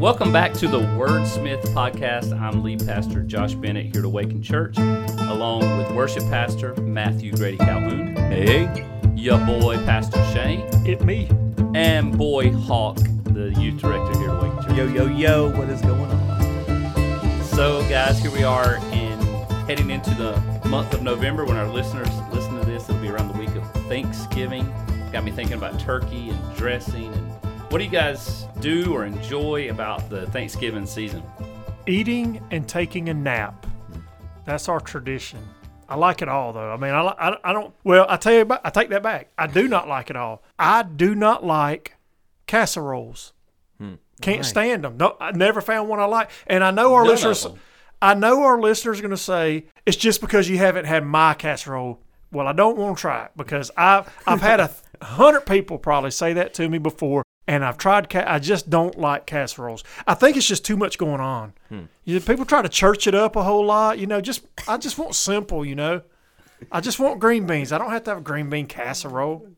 Welcome back to the Wordsmith podcast. I'm lead pastor Josh Bennett here at Awaken Church, along with worship pastor Matthew Grady Calhoun. Hey, Your boy, Pastor Shane, It me. and boy Hawk, the youth director here at Awaken Church. yo, yo, yo, what is going on? So, guys, here we are in heading into the month of November. When our listeners listen to this, it'll be around the week of Thanksgiving. Got me thinking about turkey and dressing. And what do you guys do or enjoy about the Thanksgiving season? Eating and taking a nap. That's our tradition. I like it all though. I mean, I, I, I don't. Well, I tell you, about, I take that back. I do not like it all. I do not like casseroles. Hmm. Can't stand them. No, I never found one I like. And I know our None listeners. I know our listeners are going to say it's just because you haven't had my casserole. Well, I don't want to try it because I've I've had a hundred people probably say that to me before, and I've tried. Ca- I just don't like casseroles. I think it's just too much going on. Hmm. You know, people try to church it up a whole lot. You know, just I just want simple. You know, I just want green beans. I don't have to have a green bean casserole.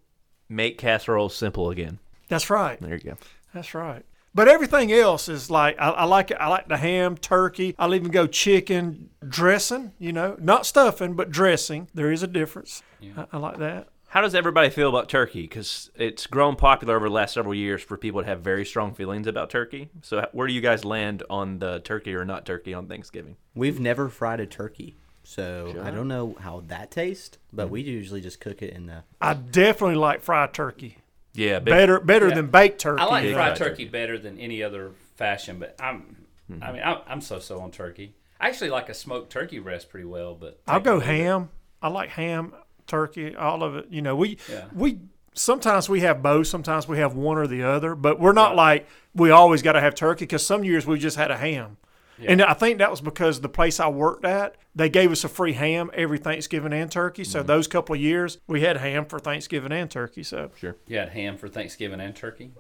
Make casseroles simple again. That's right. There you go. That's right. But everything else is like I, I like it. I like the ham, turkey. I'll even go chicken dressing. You know, not stuffing, but dressing. There is a difference. I, I like that. How does everybody feel about turkey? Because it's grown popular over the last several years for people to have very strong feelings about turkey. So, where do you guys land on the turkey or not turkey on Thanksgiving? We've never fried a turkey, so I don't know how that tastes. But we usually just cook it in the. I definitely like fried turkey. Yeah, big, Better, better Yeah. than baked turkey. I like you fried fried turkey better than any other fashion, but I'm, I mm-hmm. mean, I'm, I'm so so on turkey. I actually like a smoked turkey breast pretty well, but I'll go ham. I like ham, turkey, all of it. You know, we Yeah. we sometimes we have both. Sometimes we have one or the other. But we're not like we always got to have turkey because some years we just had a ham. And I think that was because the place I worked at, they gave us a free ham every Thanksgiving and turkey. So those couple of years, we had ham for Thanksgiving and turkey. So You had ham for Thanksgiving and turkey.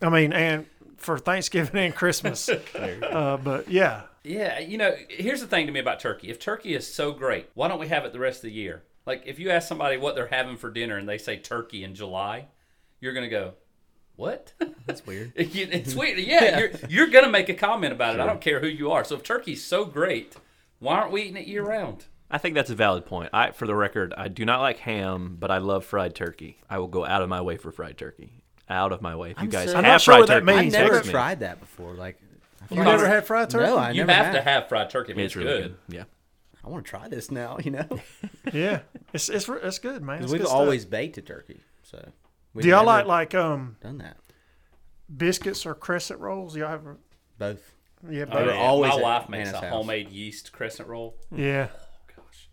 I mean, and for Thanksgiving and Christmas. uh, but yeah, Yeah, you know, here's the thing to me about turkey. If turkey is so great, why don't we have it the rest of the year? Like, if you ask somebody what they're having for dinner and they say turkey in July, you're gonna go, "What?" That's weird. You- it's weird. Yeah, you're you're gonna make a comment about it. I don't care who you are. So if turkey's so great, why aren't we eating it year round? I think that's a valid point. I, for the record, I do not like ham, but I love fried turkey. I will go out of my way for fried turkey. Out of my way. If you I'm guys so- have I'm not sure fried what that turkey, means. I've never text me. tried that before. Like, you like- never had fried turkey. No, I you never have to have. have fried turkey. I mean, It's it's, really good. good. Yeah. I want to try this now. You know, Yeah, it's it's it's good, man. It's we've good stuff. always baked a turkey. So we've Do y'all like like um done that? biscuits or crescent rolls? Y'all have Both. yeah, Oh, both. They're yeah. always My wife makes Nana's a house. homemade yeast crescent roll. yeah. Gosh,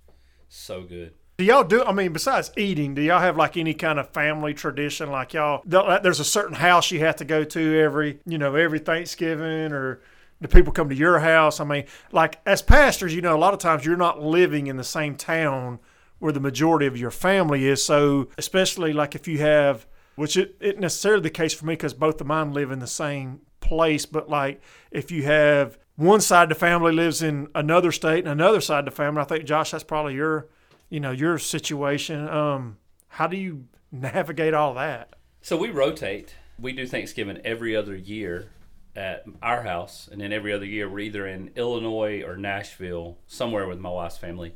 so good. Do y'all do? I mean, besides eating, do y'all have like any kind of family tradition? Like y'all, there's a certain house you have to go to every, you know, every Thanksgiving, or do people come to your house? I mean, like as pastors, you know, a lot of times you're not living in the same town where the majority of your family is. So, especially like if you have, which it isn't necessarily the case for me because both of mine live in the same place, but like if you have one side of the family lives in another state and another side of the family, I think Josh, that's probably your you know your situation um how do you navigate all that So we rotate. We do Thanksgiving every other year at our house, and then every other year we're either in Illinois or Nashville, somewhere with my wife's family,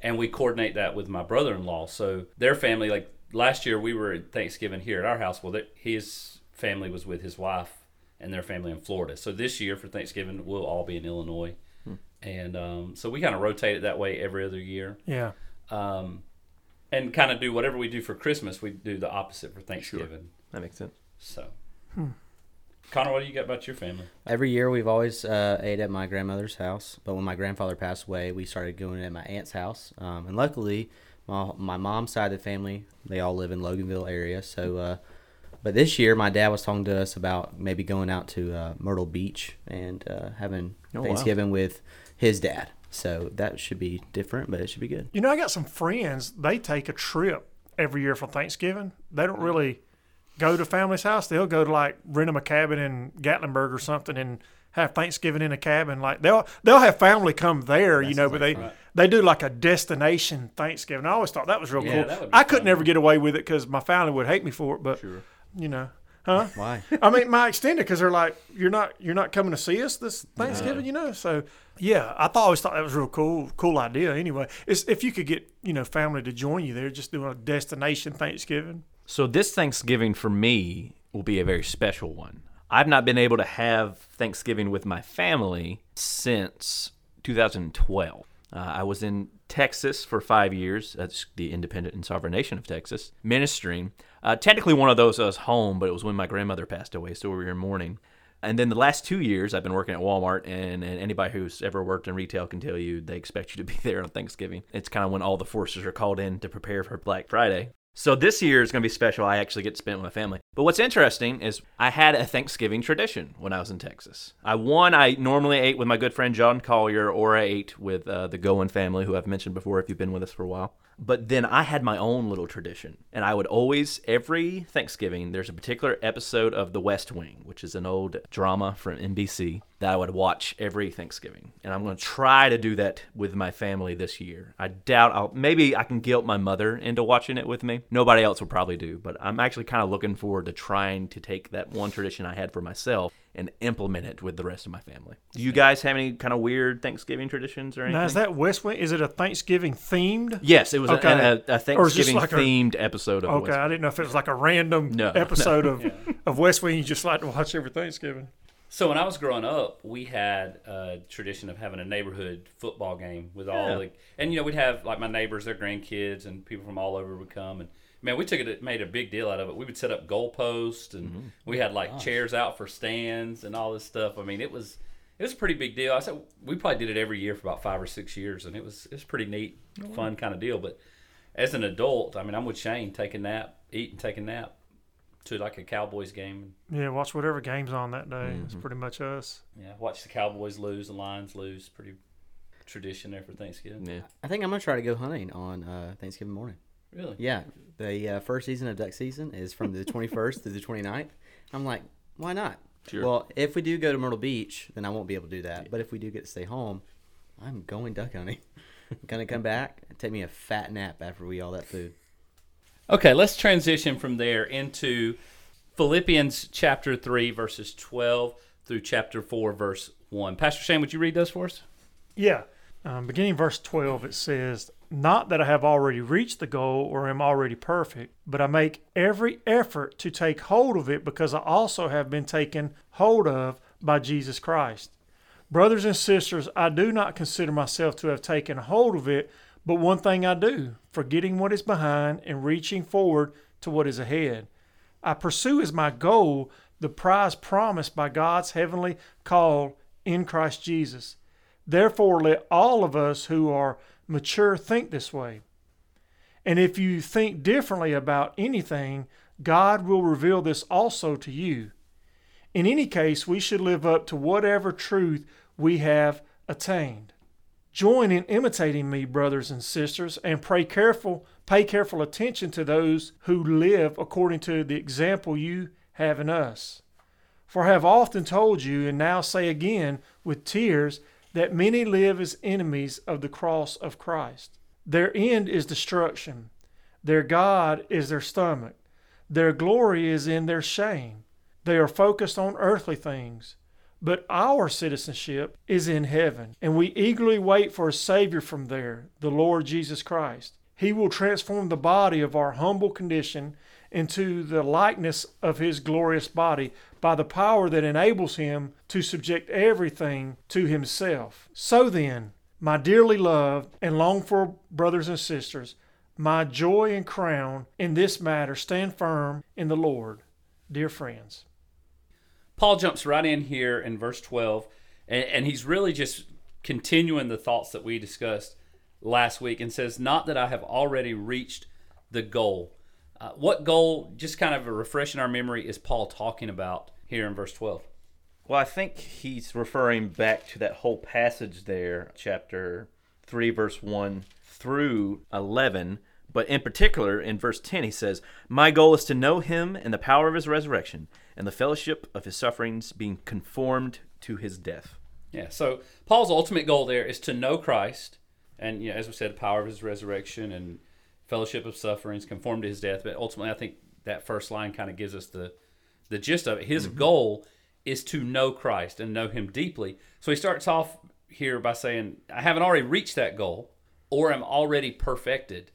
and we coordinate that with my brother-in-law. So their family, like last year, we were at Thanksgiving here at our house. Well, his family was with his wife and their family in Florida. So this year for Thanksgiving, we'll all be in Illinois, and um, so we kind of rotate it that way every other year yeah um, and kind of do whatever we do for Christmas, we do the opposite for Thanksgiving. That makes sense. So, Connor, what do you got about your family? Every year we've always uh, ate at my grandmother's house, but when my grandfather passed away, we started going at my aunt's house. Um, and luckily, my my mom's side of the family they all live in Loganville area. So, uh, but this year my dad was talking to us about maybe going out to uh, Myrtle Beach and uh, having Oh, wow. Thanksgiving with his dad. So that should be different, but it should be good. you know i got some friends they take a trip every year for thanksgiving they don't really go to family's house they'll go to like rent them a cabin in gatlinburg or something and have thanksgiving in a cabin like they'll they'll have family come there you know but they they do like a destination thanksgiving i always thought that was real Yeah, cool i couldn't ever get away with it because my family would hate me for it but you know Huh? Why? I mean, my extended because they're like, you're not you're not coming to see us this Thanksgiving, you know. So yeah, I thought always thought that was a real cool cool idea. Anyway, it's if you could get you know family to join you there, just doing a destination Thanksgiving. So this Thanksgiving for me will be a very special one. I've not been able to have Thanksgiving with my family since 2012. Uh, I was in Texas for five years. That's the independent and sovereign nation of Texas, ministering. Uh, technically, one of those was home, but it was when my grandmother passed away, so we were in mourning. And then the last two years, I've been working at Walmart, and, and anybody who's ever worked in retail can tell you they expect you to be there on Thanksgiving. It's kind of when all the forces are called in to prepare for Black Friday. So this year is going to be special. I actually get to spend it with my family. But what's interesting is I had a Thanksgiving tradition when I was in Texas. I one I normally ate with my good friend John Collier, or I ate with uh, the Goen family, who I've mentioned before if you've been with us for a while. But then I had my own little tradition, and I would always every Thanksgiving there's a particular episode of The West Wing, which is an old drama from NBC that I would watch every Thanksgiving, and I'm going to try to do that with my family this year. I doubt I'll maybe I can guilt my mother into watching it with me. Nobody else will probably do, but I'm actually kind of looking forward to trying to take that one tradition I had for myself and implement it with the rest of my family. Do you guys have any kind of weird Thanksgiving traditions or anything? Now is that West Wing? Is it a Thanksgiving themed? Yes, it was Okay. a, a, a Or is Thanksgiving like a- themed episode of the Okay, West I didn't know if it was like a random No, episode of of West Wing you just like to watch every Thanksgiving. So when I was growing up, we had a tradition of having a neighborhood football game with all Yeah. the, and you know we'd have like my neighbors, their grandkids, and people from all over would come, and man, we took it, made a big deal out of it. We would set up goalposts, and we had like chairs out for stands and all this stuff. I mean, it was it was a pretty big deal. I said we probably did it every year for about five or six years, and it was it was pretty neat, fun kind of deal. But as an adult, I mean, I'm with Shane, take a nap, eat and take a nap to like a Cowboys game. Yeah, watch whatever game's on that day. Mm-hmm. It's pretty much us. Yeah, watch the Cowboys lose, the Lions lose. Pretty tradition there for Thanksgiving. Yeah. I think I'm gonna try to go hunting on uh, Thanksgiving morning. Really? Yeah, the uh, first season of duck season is from the 21st through the 29th. I'm like, why not? Sure. Well, if we do go to Myrtle Beach, then I won't be able to do that. But if we do get to stay home, I'm going duck hunting. gonna come back and take me a fat nap after we eat all that food. Okay, let's transition from there into Philippians chapter 3, verses 12 through chapter 4, verse 1. Pastor Shane, would you read those for us? Yeah. Um, beginning verse 12, it says, Not that I have already reached the goal or am already perfect, but I make every effort to take hold of it because I also have been taken hold of by Jesus Christ. Brothers and sisters, I do not consider myself to have taken hold of it, but one thing I do, forgetting what is behind and reaching forward to what is ahead. I pursue as my goal the prize promised by God's heavenly call in Christ Jesus. Therefore, let all of us who are mature think this way. And if you think differently about anything, God will reveal this also to you. In any case, we should live up to whatever truth we have attained. Join in imitating me, brothers and sisters, and pray careful, pay careful attention to those who live according to the example you have in us. For I have often told you, and now say again with tears, that many live as enemies of the cross of Christ. Their end is destruction. Their God is their stomach. Their glory is in their shame. They are focused on earthly things. But our citizenship is in heaven, and we eagerly wait for a Savior from there, the Lord Jesus Christ. He will transform the body of our humble condition into the likeness of His glorious body by the power that enables Him to subject everything to Himself. So then, my dearly loved and longed for brothers and sisters, my joy and crown in this matter, stand firm in the Lord. Dear friends. Paul jumps right in here in verse 12, and, and he's really just continuing the thoughts that we discussed last week and says, Not that I have already reached the goal. Uh, what goal, just kind of a refresh in our memory, is Paul talking about here in verse 12? Well, I think he's referring back to that whole passage there, chapter 3, verse 1 through 11. But in particular, in verse 10, he says, My goal is to know him and the power of his resurrection and the fellowship of his sufferings, being conformed to his death. Yeah. So Paul's ultimate goal there is to know Christ, and you know, as we said, the power of his resurrection and fellowship of sufferings, conform to his death. But ultimately, I think that first line kind of gives us the the gist of it. His mm-hmm. goal is to know Christ and know Him deeply. So he starts off here by saying, I haven't already reached that goal or am already perfected.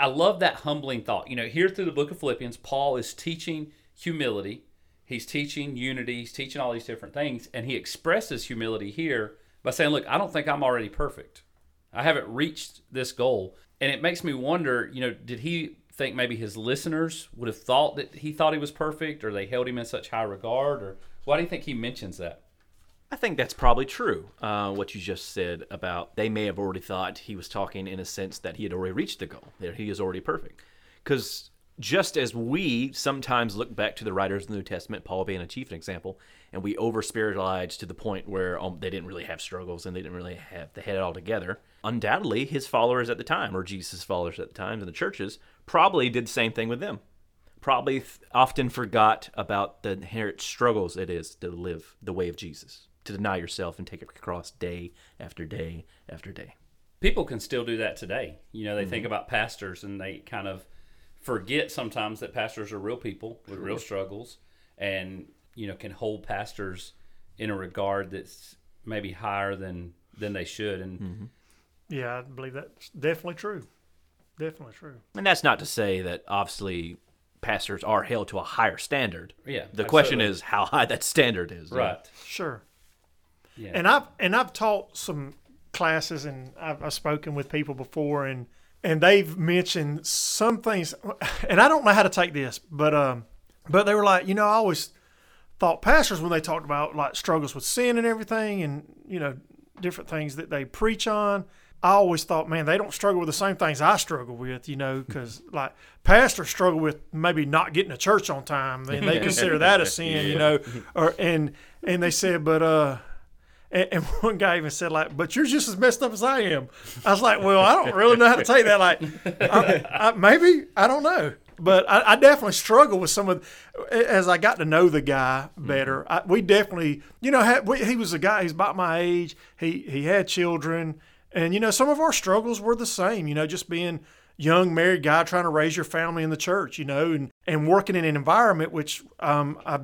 I love that humbling thought. You know, here through the book of Philippians, Paul is teaching humility, he's teaching unity, he's teaching all these different things, and he expresses humility here by saying, Look, I don't think I'm already perfect. I haven't reached this goal. And it makes me wonder, you know, did he think maybe his listeners would have thought that he thought he was perfect or they held him in such high regard? Or why do you think he mentions that? I think that's probably true. Uh, what you just said about they may have already thought he was talking in a sense that he had already reached the goal, that he is already perfect. Because just as we sometimes look back to the writers of the New Testament, Paul being a chief example, and we over spiritualize to the point where um, they didn't really have struggles and they didn't really have the head all together. Undoubtedly, his followers at the time, or Jesus' followers at the time in the churches, probably did the same thing with them. Probably th- often forgot about the inherent struggles it is to live the way of Jesus, to deny yourself and take a cross day after day after day. People can still do that today. You know, they think about pastors and they kind of forget sometimes that pastors are real people with real struggles and, you know, can hold pastors in a regard that's maybe higher than than they should and mm-hmm. Yeah, I believe that's definitely true. Definitely true. And that's not to say that obviously pastors are held to a higher standard. Yeah, The question is how high that standard is. right. Sure. Yeah. And I've and I've taught some classes and I've, I've spoken with people before and and they've mentioned some things and I don't know how to take this, but um but they were like, you know, I always thought pastors when they talked about like struggles with sin and everything and you know different things that they preach on i always thought man they don't struggle with the same things i struggle with you know because like pastors struggle with maybe not getting to church on time and they consider that a sin you know or and and they said but uh and, and one guy even said like, "But you're just as messed up as I am." I was like, "Well, I don't really know how to take that. Like, I, I, maybe I don't know, but I, I definitely struggle with some of. As I got to know the guy better, I, we definitely, you know, had, we, he was a guy. He's about my age. He he had children, and you know, some of our struggles were the same. You know, just being young married guy trying to raise your family in the church. You know, and and working in an environment which um, I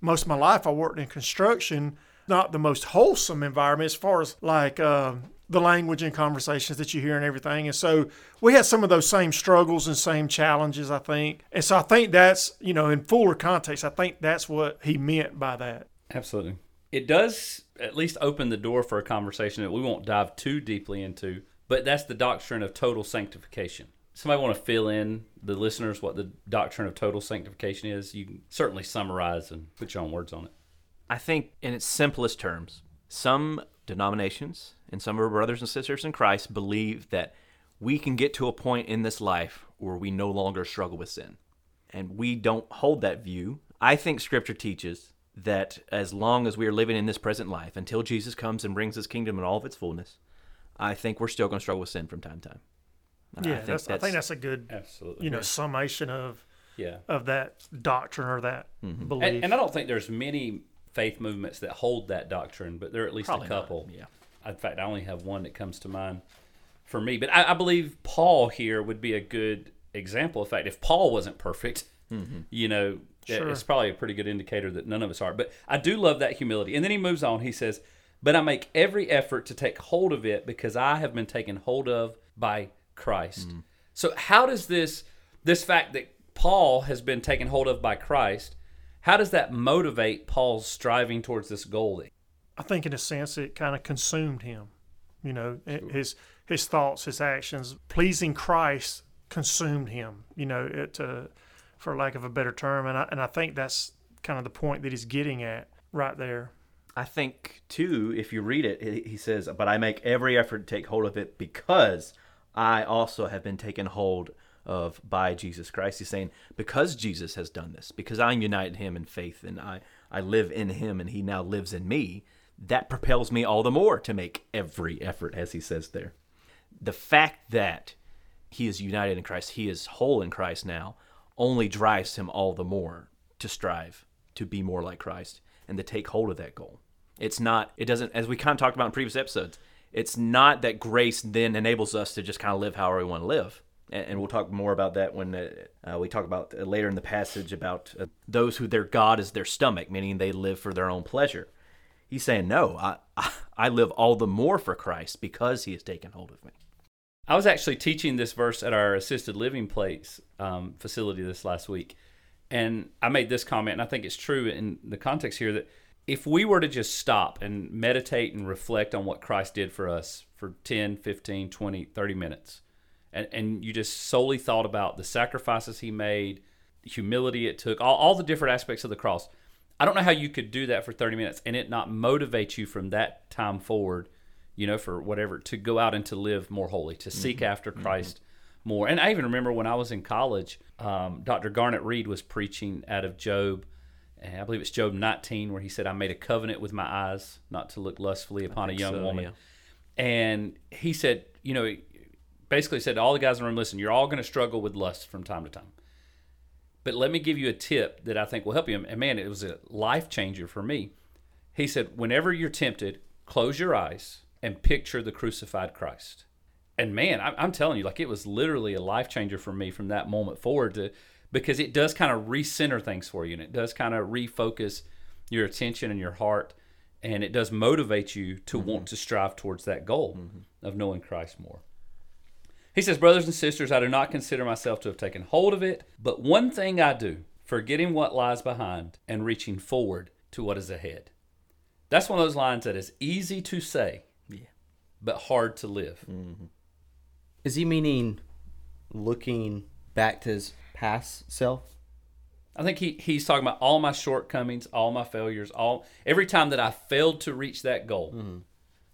most of my life I worked in construction not the most wholesome environment as far as like uh, the language and conversations that you hear and everything. And so we had some of those same struggles and same challenges, I think. And so I think that's, you know, in fuller context, I think that's what he meant by that. Absolutely. It does at least open the door for a conversation that we won't dive too deeply into, but that's the doctrine of total sanctification. Somebody want to fill in the listeners what the doctrine of total sanctification is? You can certainly summarize and put your own words on it. I think, in its simplest terms, some denominations and some of our brothers and sisters in Christ believe that we can get to a point in this life where we no longer struggle with sin. And we don't hold that view. I think Scripture teaches that as long as we are living in this present life, until Jesus comes and brings his kingdom in all of its fullness, I think we're still going to struggle with sin from time to time. And Yeah, that's, I think that's a good, Absolutely. you know, summation of yeah. of that doctrine or that belief. And, and I don't think there's many faith movements that hold that doctrine, but there are at least Probably a not, couple. yeah. In fact, I only have one that comes to mind for me. But I, I believe Paul here would be a good example. In fact, if Paul wasn't perfect, mm-hmm. you know, Sure. it's probably a pretty good indicator that none of us are. But I do love that humility. And then he moves on. He says, But I make every effort to take hold of it because I have been taken hold of by Christ. Mm. So how does this this fact that Paul has been taken hold of by Christ, how does that motivate Paul's striving towards this goal? I think in a sense it kind of consumed him. You know, it- his his thoughts, his actions, pleasing Christ consumed him. You know, it uh, for lack of a better term, and I and I think that's kind of the point that he's getting at right there. I think too, if you read it, he he says, "But I make every effort to take hold of it because I also have been taken hold of by Jesus Christ." He's saying, "Because Jesus has done this, because I'm united Him in faith, and I I live in Him, and He now lives in me. That propels me all the more to make every effort," as he says there. The fact that he is united in Christ, he is whole in Christ now, only drives him all the more to strive to be more like Christ and to take hold of that goal. It's not, it doesn't, as we kind of talked about in previous episodes, it's not that grace then enables us to just kind of live however we want to live. And, we'll talk more about that when uh, uh, we talk about uh, later in the passage about uh, those who their God is their stomach, meaning they live for their own pleasure. He's saying, no, I, I, I live all the more for Christ because he has taken hold of me. I was actually teaching this verse at our assisted living place um, facility this last week. And I made this comment, and I think it's true in the context here that if we were to just stop and meditate and reflect on what Christ did for us for 10, 15, 20, 30 minutes, and, and you just solely thought about the sacrifices he made, humility it took, all, all the different aspects of the cross, I don't know how you could do that for 30 minutes and it not motivate you from that time forward, you know, for whatever, to go out and to live more holy, to seek after Christ more. And I even remember when I was in college, um, Dr. Garnett Reed was preaching out of Job, and I believe it's Job 19, where he said, I made a covenant with my eyes not to look lustfully upon a young so, woman. yeah. And he said, you know, basically said to all the guys in the room, listen, you're all going to struggle with lust from time to time. But let me give you a tip that I think will help you. And man, it was a life changer for me. He said, whenever you're tempted, close your eyes and picture the crucified Christ. And man, I'm, telling you, like it was literally a life changer for me from that moment forward to because it does kind of recenter things for you and it does kind of refocus your attention and your heart and it does motivate you to want mm-hmm. to strive towards that goal mm-hmm. of knowing Christ more. He says, Brothers and sisters, I do not consider myself to have taken hold of it, but one thing I do, forgetting what lies behind and reaching forward to what is ahead. That's one of those lines that is easy to say, but hard to live. Mm-hmm. Is he meaning looking back to his past self? I think he, he's talking about all my shortcomings, all my failures, all every time that I failed to reach that goal, mm-hmm.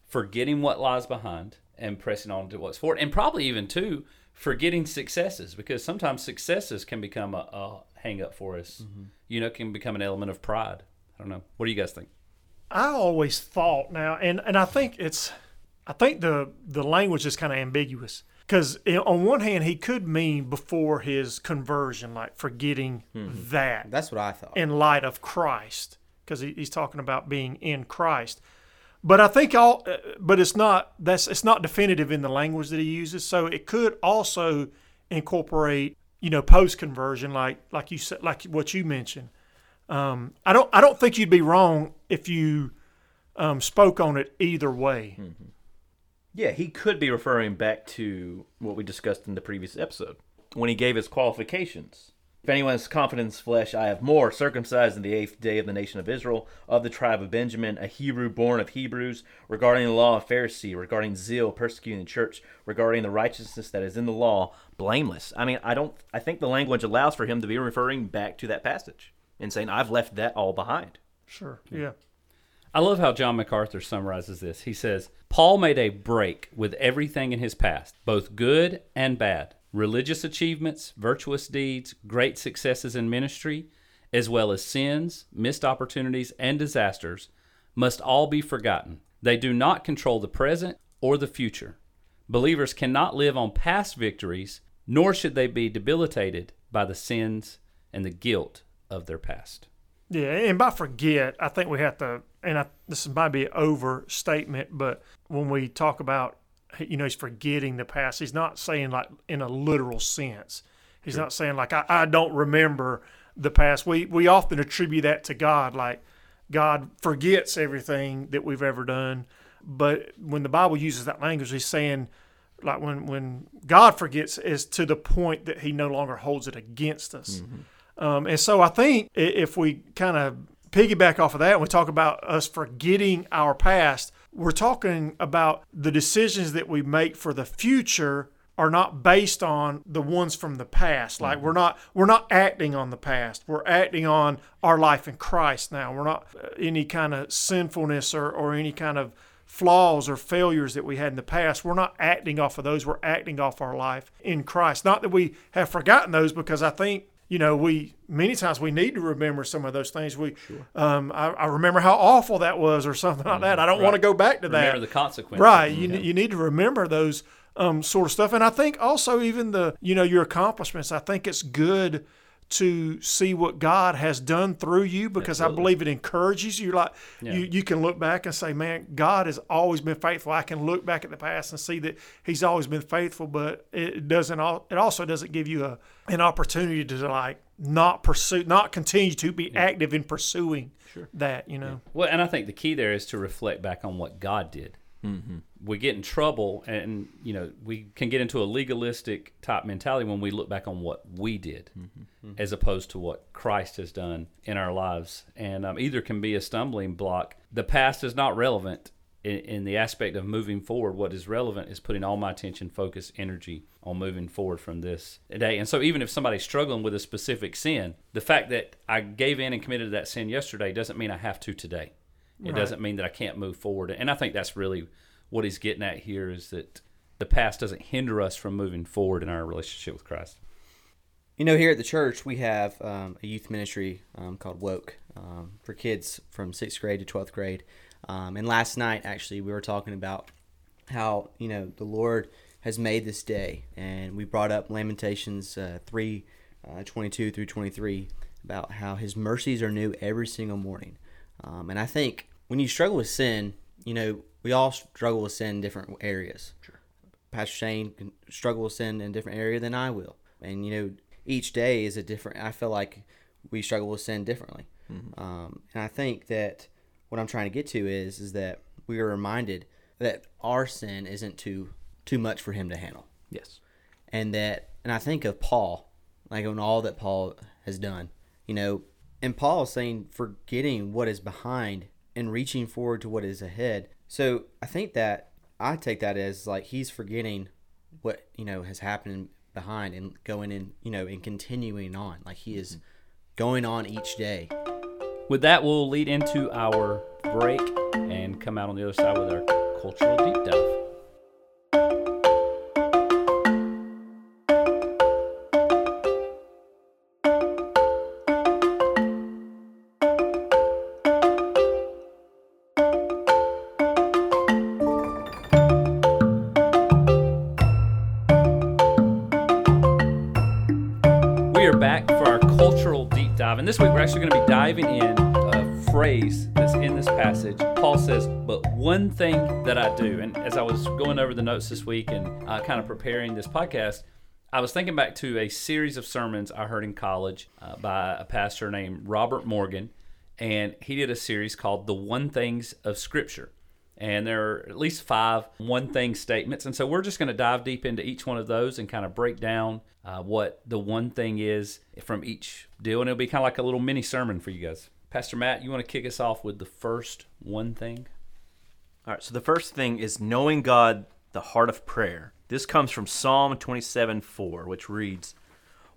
forgetting what lies behind and pressing on to what's forward, and probably even too forgetting successes because sometimes successes can become a, a hang up for us. Mm-hmm. You know, can become an element of pride. I don't know. What do you guys think? I always thought now, and, and I think it's, I think the the language is kind of ambiguous because on one hand he could mean before his conversion, like forgetting hmm. that That's what I thought. in light of Christ, because he, he's talking about being in Christ. But I think all, uh, but it's not that's it's not definitive in the language that he uses. So it could also incorporate, you know, post conversion, like like you said, like what you mentioned. Um, I don't I don't think you'd be wrong if you um, spoke on it either way. Yeah, he could be referring back to what we discussed in the previous episode when he gave his qualifications. If anyone has confidence in his flesh, I have more. Circumcised in the eighth day of the nation of Israel, of the tribe of Benjamin, a Hebrew born of Hebrews, regarding the law of Pharisee, regarding zeal, persecuting the church, regarding the righteousness that is in the law, blameless. I mean, I don't. I think the language allows for him to be referring back to that passage and saying, "I've left that all behind." Sure. Yeah. I love how John MacArthur summarizes this. He says, Paul made a break with everything in his past, both good and bad. Religious achievements, virtuous deeds, great successes in ministry, as well as sins, missed opportunities, and disasters, must all be forgotten. They do not control the present or the future. Believers cannot live on past victories, nor should they be debilitated by the sins and the guilt of their past. Yeah, and by forget, I think we have to, and I, this might be an overstatement, but when we talk about, you know, he's forgetting the past, he's not saying like in a literal sense. He's not saying like I, I don't remember the past. We we often attribute that to God, like God forgets everything that we've ever done. But when the Bible uses that language, he's saying like when when God forgets is to the point that He no longer holds it against us. Um, and so I think if we kind of piggyback off of that and we talk about us forgetting our past, we're talking about the decisions that we make for the future are not based on the ones from the past. Like we're not we're not acting on the past. We're acting on our life in Christ now. We're not uh, any kind of sinfulness or, or any kind of flaws or failures that we had in the past. We're not acting off of those. We're acting off our life in Christ. Not that we have forgotten those because I think you know, we many times we need to remember some of those things. We, um, I, I remember how awful that was, or something like that. I don't want to go back to that. Remember the consequences. Right. You, you need to remember those um, sort of stuff. And I think also even the, you know, your accomplishments, I think it's good to see what God has done through you because I believe it encourages you. Like Yeah. you, you can look back and say, "Man, God has always been faithful." I can look back at the past and see that He's always been faithful, but it doesn't. It also doesn't give you a an opportunity to like not pursue, not continue to be active in pursuing that. You know, Well, and I think the key there is to reflect back on what God did. Mm-hmm. We get in trouble, and you know we can get into a legalistic type mentality when we look back on what we did, as opposed to what Christ has done in our lives, and um, either can be a stumbling block. The past is not relevant in, in the aspect of moving forward. What is relevant is putting all my attention, focus, energy on moving forward from this day. And so, even if somebody's struggling with a specific sin, the fact that I gave in and committed to that sin yesterday doesn't mean I have to today. It Right. doesn't mean that I can't move forward. And I think that's really what he's getting at here is that the past doesn't hinder us from moving forward in our relationship with Christ. You know, here at the church, we have um, a youth ministry um, called Woke um, for kids from sixth grade to 12th grade. Um, and last night, actually, we were talking about how, you know, the Lord has made this day. And we brought up Lamentations uh, 3 uh, 22 through 23 about how his mercies are new every single morning. Um, and I think when you struggle with sin, you know, we all struggle with sin in different areas. Pastor Shane can struggle with sin in a different area than I will. And, you know, each day is a different, I feel like we struggle with sin differently. Um, and I think that what I'm trying to get to is, is that we are reminded that our sin isn't too, too much for him to handle. Yes. And that, and I think of Paul, like on all that Paul has done, you know, and Paul is saying forgetting what is behind and reaching forward to what is ahead. So I think that I take that as like he's forgetting what you know has happened behind and going in, you know, and continuing on. Like he is going on each day. With that, we'll lead into our break and come out on the other side with our cultural deep dive. And this week we're actually going to be diving in a phrase that's in this passage. Paul says, "But one thing that I do," and as I was going over the notes this week and uh, kind of preparing this podcast, I was thinking back to a series of sermons I heard in college uh, by a pastor named Robert Morgan, and he did a series called "The One Things of Scripture." And there are at least five one thing statements. And so we're just going to dive deep into each one of those and kind of break down uh, what the one thing is from each deal. And it'll be kind of like a little mini sermon for you guys. Pastor Matt, you want to kick us off with the first one thing? All right, so the first thing is knowing God, the heart of prayer. This comes from Psalm 27 4, which reads,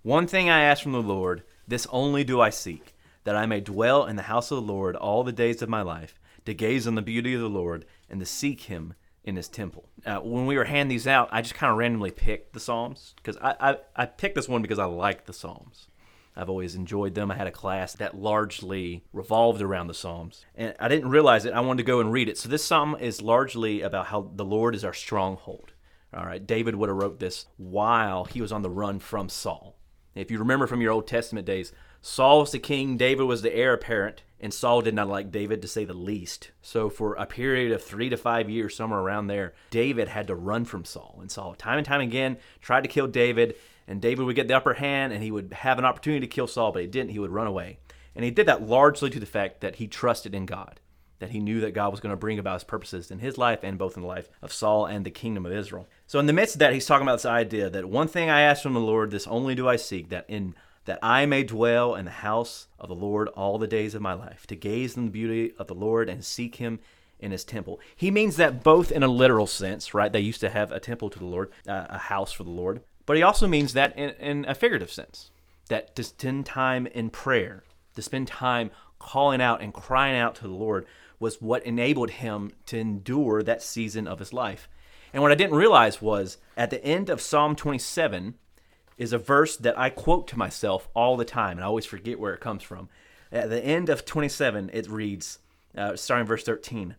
One thing I ask from the Lord, this only do I seek, that I may dwell in the house of the Lord all the days of my life, to gaze on the beauty of the Lord and to seek him in his temple. Uh, when we were handing these out, I just kind of randomly picked the Psalms because I, I, I picked this one because I like the Psalms. I've always enjoyed them. I had a class that largely revolved around the Psalms. And I didn't realize it. I wanted to go and read it. So this psalm is largely about how the Lord is our stronghold. All right. David would have wrote this while he was on the run from Saul. If you remember from your Old Testament days, Saul was the king, David was the heir apparent, and Saul did not like David to say the least. So for a period of three to five years, somewhere around there, David had to run from Saul. And Saul, time and time again, tried to kill David, and David would get the upper hand, and he would have an opportunity to kill Saul, but he didn't. He would run away. And he did that largely to the fact that he trusted in God, that he knew that God was going to bring about his purposes in his life and both in the life of Saul and the kingdom of Israel. So in the midst of that, he's talking about this idea that one thing I ask from the Lord, this only do I seek, that in that I may dwell in the house of the Lord all the days of my life, to gaze on the beauty of the Lord and seek him in his temple. He means that both in a literal sense, right? They used to have a temple to the Lord, uh, a house for the Lord. But he also means that in, in a figurative sense, that to spend time in prayer, to spend time calling out and crying out to the Lord was what enabled him to endure that season of his life. And what I didn't realize was at the end of Psalm 27, is a verse that I quote to myself all the time, and I always forget where it comes from. At the end of 27, it reads, uh, starting verse 13,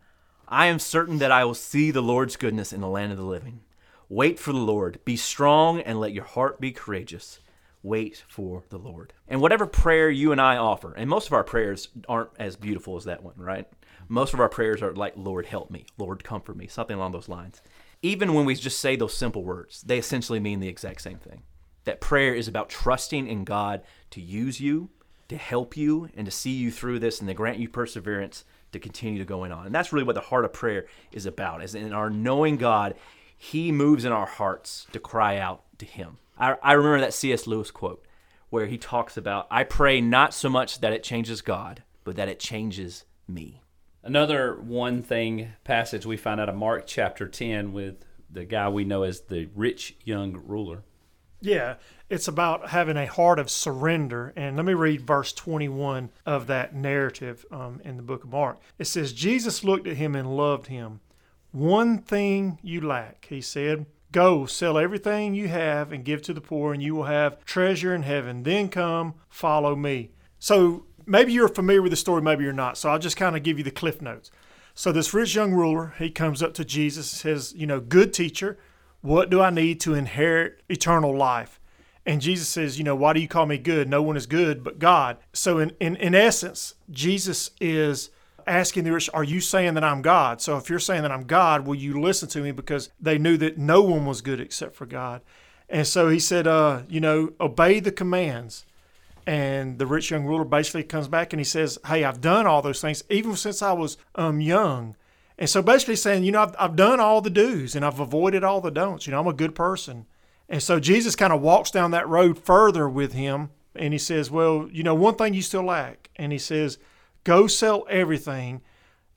I am certain that I will see the Lord's goodness in the land of the living. Wait for the Lord. Be strong and let your heart be courageous. wait for the Lord. And whatever prayer you and I offer, and most of our prayers aren't as beautiful as that one, right? Most of our prayers are like, Lord, help me, Lord, comfort me, something along those lines. Even when we just say those simple words, they essentially mean the exact same thing. That prayer is about trusting in God to use you, to help you, and to see you through this and to grant you perseverance to continue to going on. And that's really what the heart of prayer is about, is in our knowing God, He moves in our hearts to cry out to Him. I, I remember that C.S. Lewis quote where he talks about, I pray not so much that it changes God, but that it changes me. Another one thing passage we find out of Mark chapter 10 with the guy we know as the rich young ruler. Yeah, it's about having a heart of surrender. And let me read verse 21 of that narrative um, in the book of Mark. It says, Jesus looked at him and loved him. One thing you lack, he said. Go, sell everything you have and give to the poor, and you will have treasure in heaven. Then come, follow me. So maybe you're familiar with the story, maybe you're not. So I'll just kind of give you the cliff notes. So this rich young ruler, he comes up to Jesus says, You know, good teacher, what do I need to inherit eternal life? And Jesus says, You know, why do you call me good? No one is good but God. So, in, in, in essence, Jesus is asking the rich, Are you saying that I'm God? So, if you're saying that I'm God, will you listen to me? Because they knew that no one was good except for God. And so he said, uh, You know, obey the commands. And the rich young ruler basically comes back and he says, Hey, I've done all those things, even since I was um, young. And so basically saying, You know, I've, I've done all the do's and I've avoided all the don'ts. You know, I'm a good person. And so Jesus kind of walks down that road further with him and he says, Well, you know, one thing you still lack. And he says, Go sell everything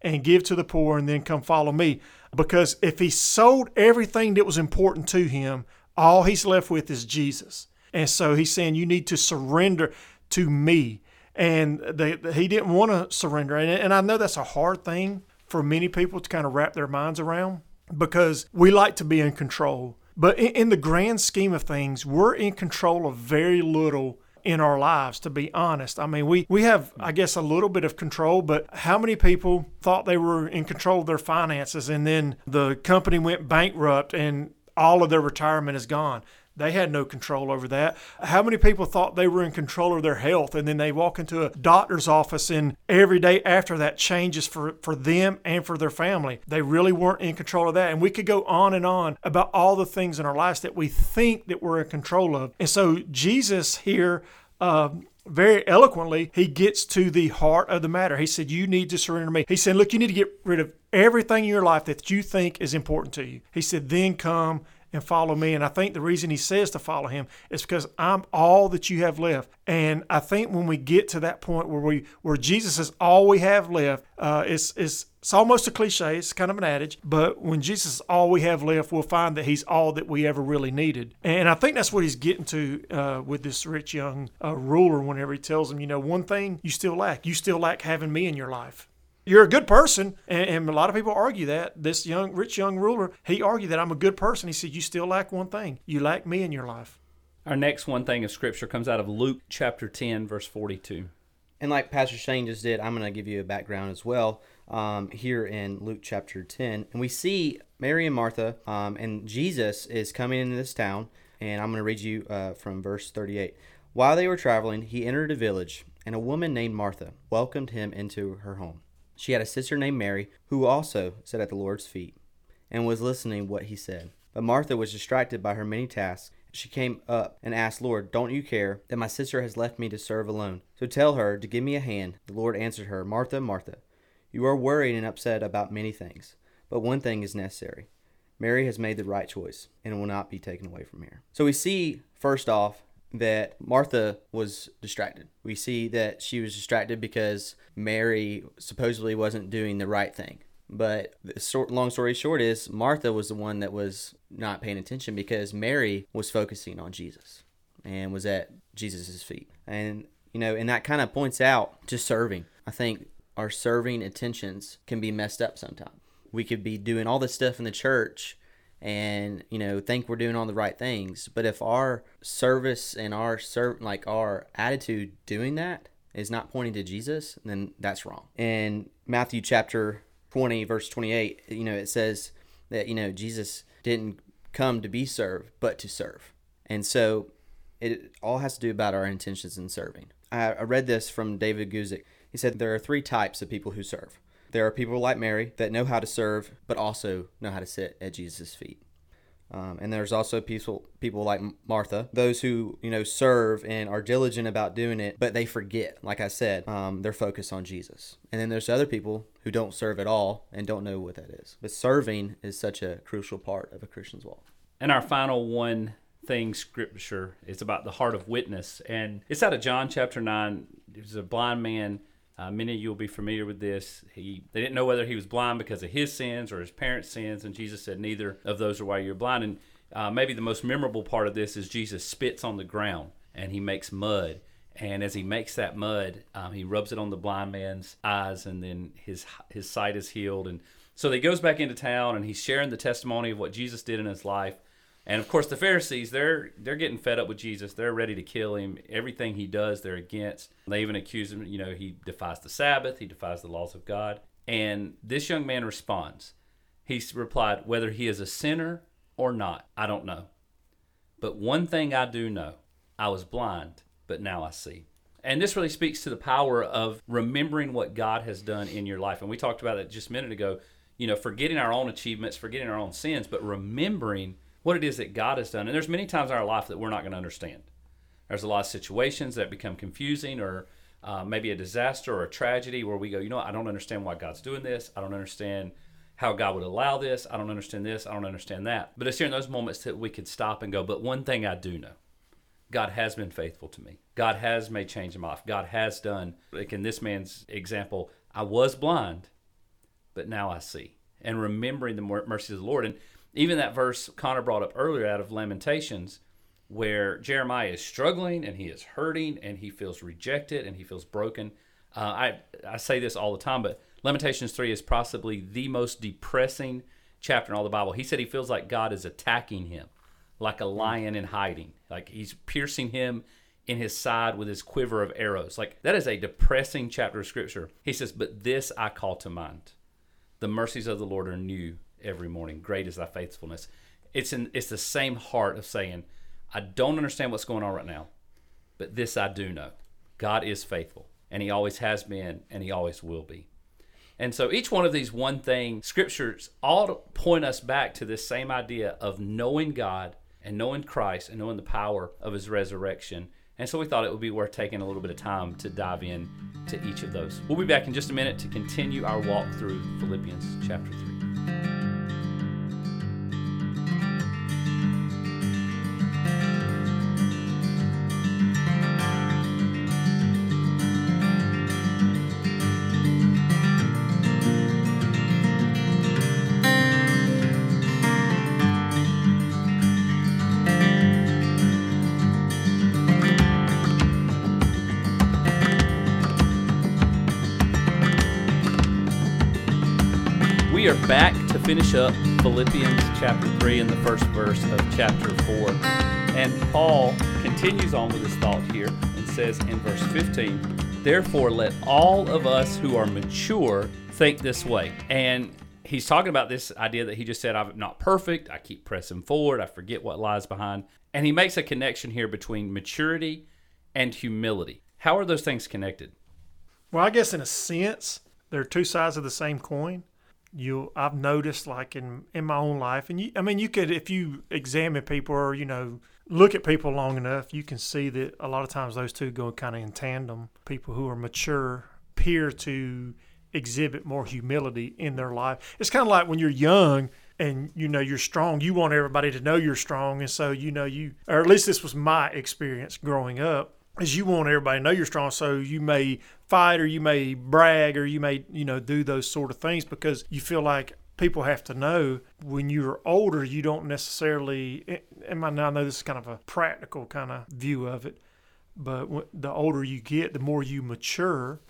and give to the poor and then come follow me. Because if he sold everything that was important to him, all he's left with is Jesus. And so he's saying, You need to surrender to me. And they, he didn't want to surrender. And, and I know that's a hard thing for many people to kind of wrap their minds around because we like to be in control. But in, in the grand scheme of things, we're in control of very little in our lives, to be honest. I mean, we, we have, I guess, a little bit of control, but how many people thought they were in control of their finances and then the company went bankrupt and all of their retirement is gone? They had no control over that. How many people thought they were in control of their health and then they walk into a doctor's office and every day after that changes for, for them and for their family? They really weren't in control of that. And we could go on and on about all the things in our lives that we think that we're in control of. And so Jesus here uh, very eloquently, he gets to the heart of the matter. He said, You need to surrender me. He said, Look, you need to get rid of everything in your life that you think is important to you. He said, Then come and follow me. And I think the reason he says to follow him is because I'm all that you have left. And I think when we get to that point where we where Jesus is all we have left, uh, it's it's it's almost a cliche. It's kind of an adage, but when Jesus is all we have left, we'll find that He's all that we ever really needed. And I think that's what He's getting to uh, with this rich young uh, ruler. Whenever He tells him, you know, one thing you still lack, you still lack having me in your life you're a good person. And, and, a lot of people argue that. This young, rich young ruler, he argued that I'm a good person. He said, You still lack one thing. You lack me in your life. Our next one thing of scripture comes out of Luke chapter 10, verse 42. And like Pastor Shane just did, I'm going to give you a background as well um, here in Luke chapter 10. And we see Mary and Martha, um, and Jesus is coming into this town. And I'm going to read you uh, from verse 38. While they were traveling, he entered a village, and a woman named Martha welcomed him into her home. She had a sister named Mary, who also sat at the Lord's feet and was listening what he said. But Martha was distracted by her many tasks. She came up and asked, Lord, don't you care that my sister has left me to serve alone? So tell her to give me a hand. The Lord answered her, Martha, Martha, you are worried and upset about many things, but one thing is necessary. Mary has made the right choice and will not be taken away from her. So we see, first off, that Martha was distracted. We see that she was distracted because Mary supposedly wasn't doing the right thing. But the short, long story short is Martha was the one that was not paying attention because Mary was focusing on Jesus and was at Jesus' feet. And, you know, and that kind of points out to serving. I think our serving intentions can be messed up sometimes. We could be doing all this stuff in the church and you know think we're doing all the right things but if our service and our serve like our attitude doing that is not pointing to jesus then that's wrong and matthew chapter 20 verse 28 you know it says that you know jesus didn't come to be served but to serve and so It all has to do about our intentions in serving. I, I read this from David Guzik. He said there are three types of people who serve. There are people like Mary that know how to serve, but also know how to sit at Jesus' feet. Um, and there's also people people like Martha, those who you know serve and are diligent about doing it, but they forget. Like I said, um, they're focused on Jesus. And then there's other people who don't serve at all and don't know what that is. But serving is such a crucial part of a Christian's walk. And our final one thing scripture is about the heart of witness, and it's out of John chapter nine. There's a blind man uh, many of you will be familiar with this. He they didn't know whether he was blind because of his sins or his parents' sins, and Jesus said, "Neither of those are why you're blind." And uh, maybe the most memorable part of this is Jesus spits on the ground and he makes mud. And as he makes that mud, um, he rubs it on the blind man's eyes, and then his his sight is healed. And so he goes back into town, and he's sharing the testimony of what Jesus did in his life. And of course, the Pharisees, they're they're getting fed up with Jesus. They're ready to kill him. Everything he does, they're against. They even accuse him, you know, he defies the Sabbath, he defies the laws of God. And this young man responds. He replied, Whether he is a sinner or not, I don't know. But one thing I do know I was blind, but now I see. And this really speaks to the power of remembering what God has done in your life. And we talked about that just a minute ago, you know, forgetting our own achievements, forgetting our own sins, but remembering what it is that God has done. And there's many times in our life that we're not going to understand. There's a lot of situations that become confusing or uh, maybe a disaster or a tragedy where we go, you know, I don't understand why God's doing this. I don't understand how God would allow this. I don't understand this. I don't understand that. But it's here in those moments that we could stop and go, but one thing I do know God has been faithful to me. God has made change in my life. God has done, like in this man's example, I was blind, but now I see. And remembering the mercies of the Lord. And even that verse Connor brought up earlier out of Lamentations, where Jeremiah is struggling and he is hurting and he feels rejected and he feels broken. Uh, I I say this all the time, but Lamentations three is possibly the most depressing chapter in all the Bible. He said he feels like God is attacking him, like a lion in hiding, like he's piercing him in his side with his quiver of arrows. Like that is a depressing chapter of scripture. He says, "But this I call to mind: the mercies of the Lord are new every morning. Great is thy faithfulness. It's in it's the same heart of saying, I don't understand what's going on right now, but this I do know. God is faithful, and he always has been, and he always will be. And so each one of these one thing scriptures all point us back to this same idea of knowing God and knowing Christ and knowing the power of his resurrection. And so we thought it would be worth taking a little bit of time to dive in to each of those. We'll be back in just a minute to continue our walk through Philippians chapter 3. Finish up Philippians chapter 3 and the first verse of chapter 4. And Paul continues on with his thought here and says in verse 15, Therefore, let all of us who are mature think this way. And he's talking about this idea that he just said, I'm not perfect. I keep pressing forward. I forget what lies behind. And he makes a connection here between maturity and humility. How are those things connected? Well, I guess in a sense, they're two sides of the same coin you I've noticed like in in my own life and you, I mean you could if you examine people or you know look at people long enough you can see that a lot of times those two go kind of in tandem. People who are mature appear to exhibit more humility in their life. It's kind of like when you're young and you know you're strong you want everybody to know you're strong and so you know you or at least this was my experience growing up is you want everybody to know you're strong. So you may fight or you may brag or you may you know do those sort of things because you feel like people have to know when you're older you don't necessarily eh, eh, and I know this is kind of a practical kind of view of it but the older you get the more you mature.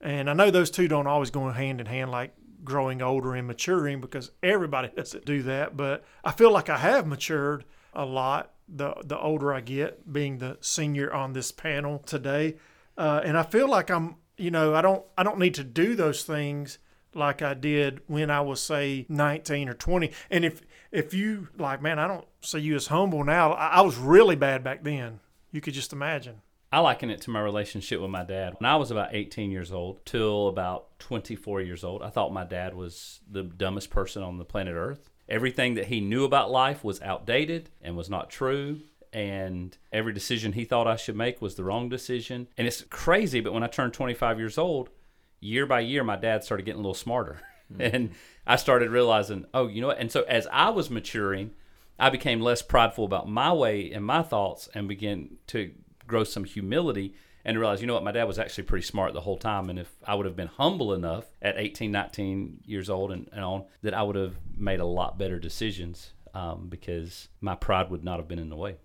And I know those two don't always go hand in hand like growing older and maturing because everybody doesn't do that but I feel like I have matured a lot the the older I get, being the senior on this panel today, uh, and I feel like I'm, you know, I don't I don't need to do those things like I did when I was say 19 or 20. And if if you like, man, I don't see you as humble now. I, I was really bad back then. you could just imagine. I liken it to my relationship with my dad. When I was about 18 years old till about 24 years old, I thought my dad was the dumbest person on the planet Earth. Everything that he knew about life was outdated and was not true. And every decision he thought I should make was the wrong decision. And it's crazy, but when I turned 25 years old, year by year, my dad started getting a little smarter. Hmm. and I started realizing, oh, you know what? And so as I was maturing, I became less prideful about my way and my thoughts and began to grow some humility and realize, you know what, my dad was actually pretty smart the whole time. And if I would have been humble enough at 18, 19 years old and, and on, that I would have made a lot better decisions um, because my pride would not have been in the way.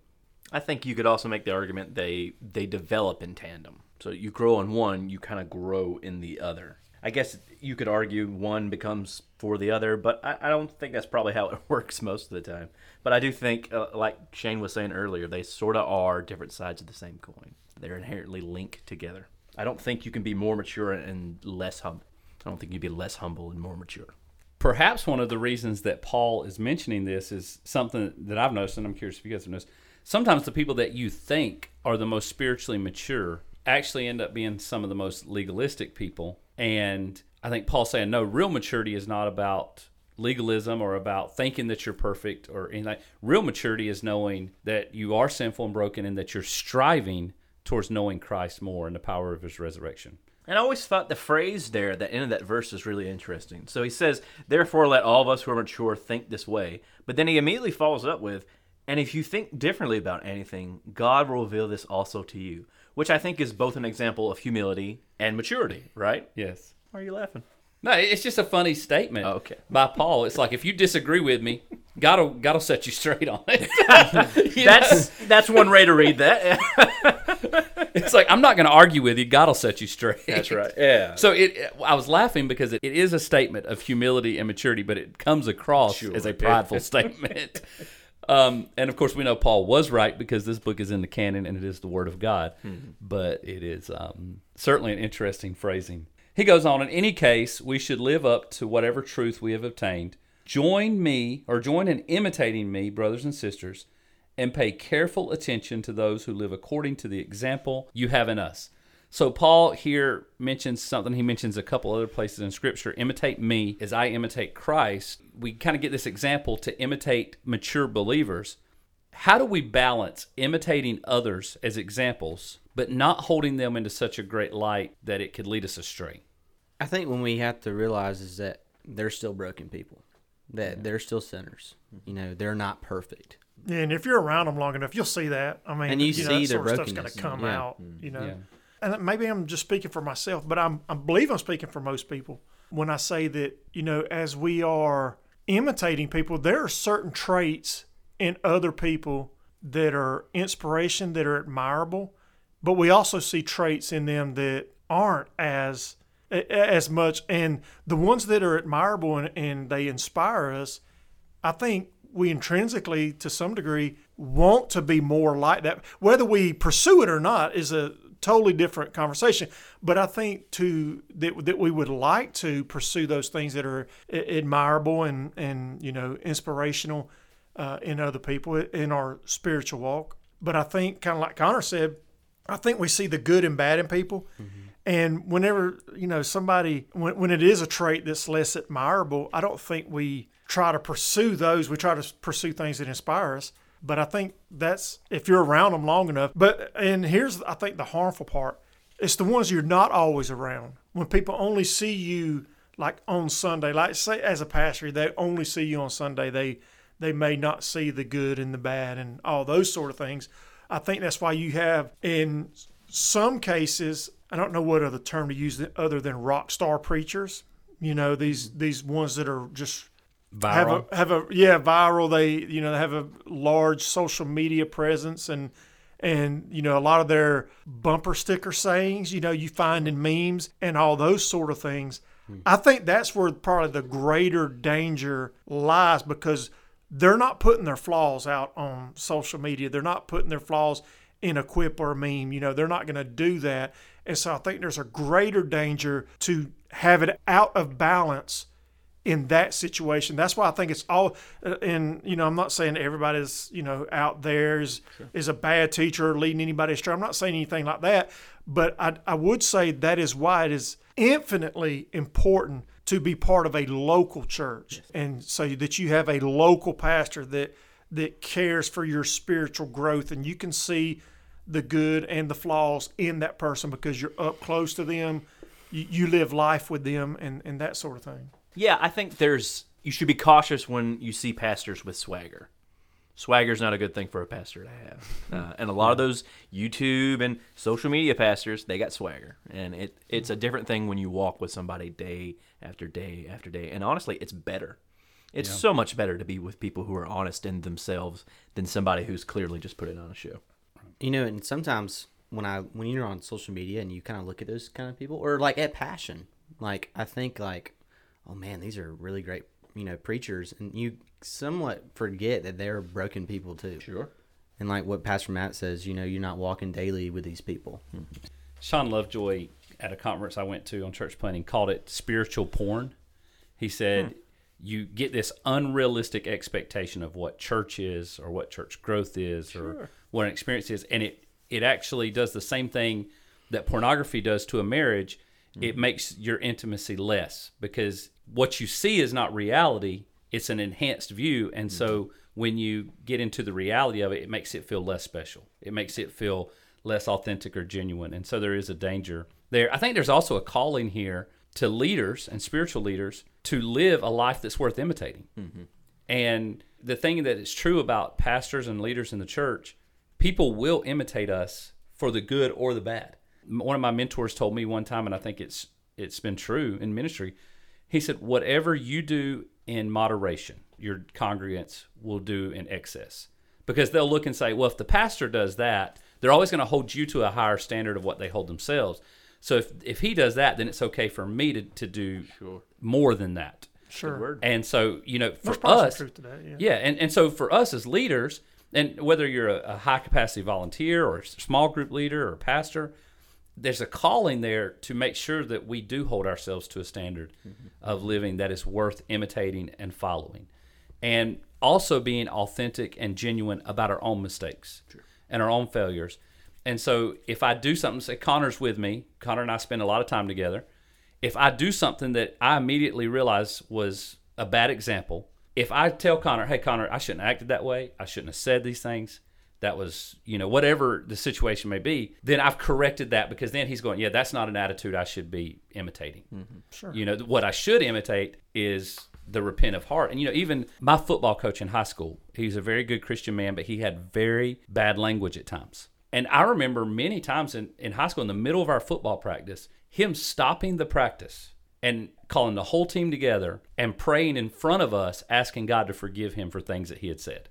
I think you could also make the argument they they develop in tandem. So you grow in one, you kind of grow in the other. I guess you could argue one becomes for the other, but I, I don't think that's probably how it works most of the time. But I do think, uh, like Shane was saying earlier, they sort of are different sides of the same coin. They're inherently linked together. I don't think you can be more mature and less humble. I don't think you'd be less humble and more mature. Perhaps one of the reasons that Paul is mentioning this is something that I've noticed, and I'm curious if you guys have noticed. Sometimes the people that you think are the most spiritually mature actually end up being some of the most legalistic people. And I think Paul's saying, no, real maturity is not about legalism or about thinking that you're perfect or anything. Real maturity is knowing that you are sinful and broken and that you're striving towards knowing Christ more and the power of his resurrection. And I always thought the phrase there at the end of that verse is really interesting. So he says, Therefore, let all of us who are mature think this way. But then he immediately follows up with, And if you think differently about anything, God will reveal this also to you. Which I think is both an example of humility and maturity, right? Yes. Why are you laughing? No, it's just a funny statement Oh, okay. by Paul. It's like if you disagree with me, God will, God will set you straight on it. You know? That's that's one way to read that. it's like I'm not going to argue with you. God will set you straight. That's right. Yeah. So it, I was laughing because it, it is a statement of humility and maturity, but it comes across Sure. as a prideful statement. Um, and of course, we know Paul was right because this book is in the canon and it is the Word of God. But it is um, certainly an interesting phrasing. He goes on, in any case, we should live up to whatever truth we have obtained. Join me, or join in imitating me, brothers and sisters, and pay careful attention to those who live according to the example you have in us. So Paul here mentions something. He mentions a couple other places in Scripture. Imitate me as I imitate Christ. We kind of get this example to imitate mature believers. How do we balance imitating others as examples, but not holding them into such a great light that it could lead us astray? I think when we have to realize is that they're still broken people, that they're still sinners. You know, they're not perfect. Yeah, and if you're around them long enough, you'll see that. I mean, And you know, see that their sort of stuff's going to come Yeah. out. Mm. You know, Yeah. And maybe I'm just speaking for myself, but I'm I believe I'm speaking for most people when I say that you know, as we are imitating people, there are certain traits in other people that are inspiration, that are admirable, but we also see traits in them that aren't as as much. And the ones that are admirable and, and they inspire us, I think we intrinsically, to some degree, want to be more like that. Whether we pursue it or not is a totally different conversation. But I think to that that we would like to pursue those things that are admirable and and you know inspirational uh, in other people in our spiritual walk. But I think, kind of like Connor said, I think we see the good and bad in people. And whenever, you know, somebody, when, when it is a trait that's less admirable, I don't think we try to pursue those. We try to pursue things that inspire us. But I think that's if you're around them long enough. But, and here's, I think, the harmful part it's the ones you're not always around. When people only see you like on Sunday, like say as a pastor, they only see you on Sunday. They, they may not see the good and the bad and all those sort of things. I think that's why you have in some cases, I don't know what other term to use other than rock star preachers. You know, these these ones that are just have a have a yeah viral. They you know they have a large social media presence and and you know a lot of their bumper sticker sayings. You know you find in memes and all those sort of things. Hmm. I think that's where probably the greater danger lies because they're not putting their flaws out on social media. They're not putting their flaws in a quip or a meme. You know, they're not going to do that. And so I think there's a greater danger to have it out of balance in that situation. That's why I think it's all. Uh, and you know, I'm not saying everybody's you know out there is is a bad teacher or leading anybody astray. I'm not saying anything like that. But I, I would say that is why it is infinitely important to be part of a local church, and so that you have a local pastor that that cares for your spiritual growth, and you can see the good and the flaws in that person because you're up close to them. You, you live life with them, and and that sort of thing. Yeah, I think there's you should be cautious when you see pastors with swagger. Swagger's not a good thing for a pastor to have, uh, and a lot of those YouTube and social media pastors they got swagger, and it it's a different thing when you walk with somebody day after day after day. And honestly, it's better. It's so much better to be with people who are honest in themselves than somebody who's clearly just put it on a show. You know, and sometimes when I when you're on social media and you kind of look at those kind of people, or like at Passion, like I think like, oh man, these are really great, you know, preachers, and you somewhat forget that they're broken people too. Sure. And like what Pastor Matt says, you know, you're not walking daily with these people. Hmm. Shawn Lovejoy at a conference I went to on church planning called it spiritual porn. He said hmm. you get this unrealistic expectation of what church is or what church growth is or what an experience is and it it actually does the same thing that pornography does to a marriage. It mm-hmm. makes your intimacy less because what you see is not reality, it's an enhanced view and so mm-hmm. when you get into the reality of it, it makes it feel less special. It makes it feel less authentic or genuine. And so there is a danger there. I think there's also a calling here to leaders and spiritual leaders to live a life that's worth imitating. Mm-hmm. And the thing that is true about pastors and leaders in the church, people will imitate us for the good or the bad. M- One of my mentors told me one time, and I think it's it's been true in ministry. He said, "Whatever you do in moderation, your congregants will do in excess." Because they'll look and say, "Well, if the pastor does that, they're always going to hold you to a higher standard of what they hold themselves." So if if he does that, then it's okay for me to, to do more than that. Sure. And so, you know, for us, truth to that. Yeah. yeah, and, and so for us as leaders, and whether you're a, a high capacity volunteer or small group leader or pastor, there's a calling there to make sure that we do hold ourselves to a standard mm-hmm. of living that is worth imitating and following. And also being authentic and genuine about our own mistakes and our own failures. And so if I do something, say Connor's with me, Connor and I spend a lot of time together. If I do something that I immediately realize was a bad example, if I tell Connor, hey, Connor, I shouldn't have acted that way, I shouldn't have said these things, that was, you know, whatever the situation may be, then I've corrected that because then he's going, yeah, that's not an attitude I should be imitating. Mm-hmm. Sure. You know, what I should imitate is the repentant heart. And, you know, even my football coach in high school, he's a very good Christian man, but he had very bad language at times. And I remember many times in, in high school, in the middle of our football practice, him stopping the practice and calling the whole team together and praying in front of us, asking God to forgive him for things that he had said.